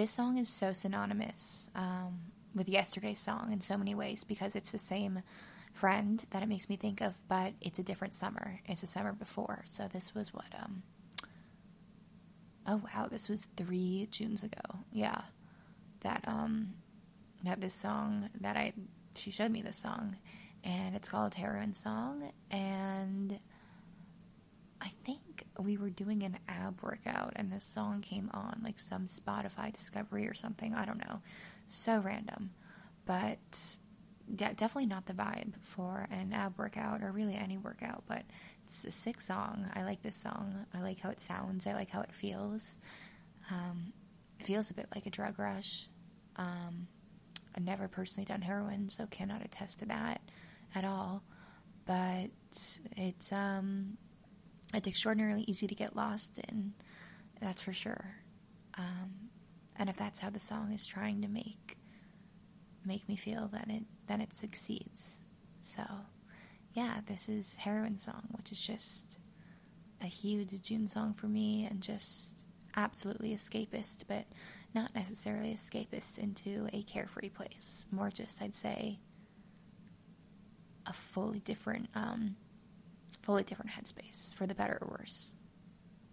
this song is so synonymous um, with yesterday's song in so many ways because it's the same friend that it makes me think of, but it's a different summer. It's a summer before. So this was what, um, oh wow, this was three Junes ago. Yeah. That, um, that this song that I, she showed me this song and it's called Heroin Song. And we were doing an ab workout and this song came on, like some Spotify discovery or something. I don't know. So random. But yeah, definitely not the vibe for an ab workout or really any workout, but it's a sick song. I like this song. I like how it sounds. I like how it feels. Um, it feels a bit like a drug rush. Um, I've never personally done heroin, so cannot attest to that at all. But it's um, it's extraordinarily easy to get lost in. That's for sure. Um, and if that's how the song is trying to make make me feel, then it then it succeeds. So, yeah, this is Heroin Song, which is just a huge June song for me, and just absolutely escapist, but not necessarily escapist into a carefree place. More just, I'd say, a fully different, um, fully different headspace, for the better or worse.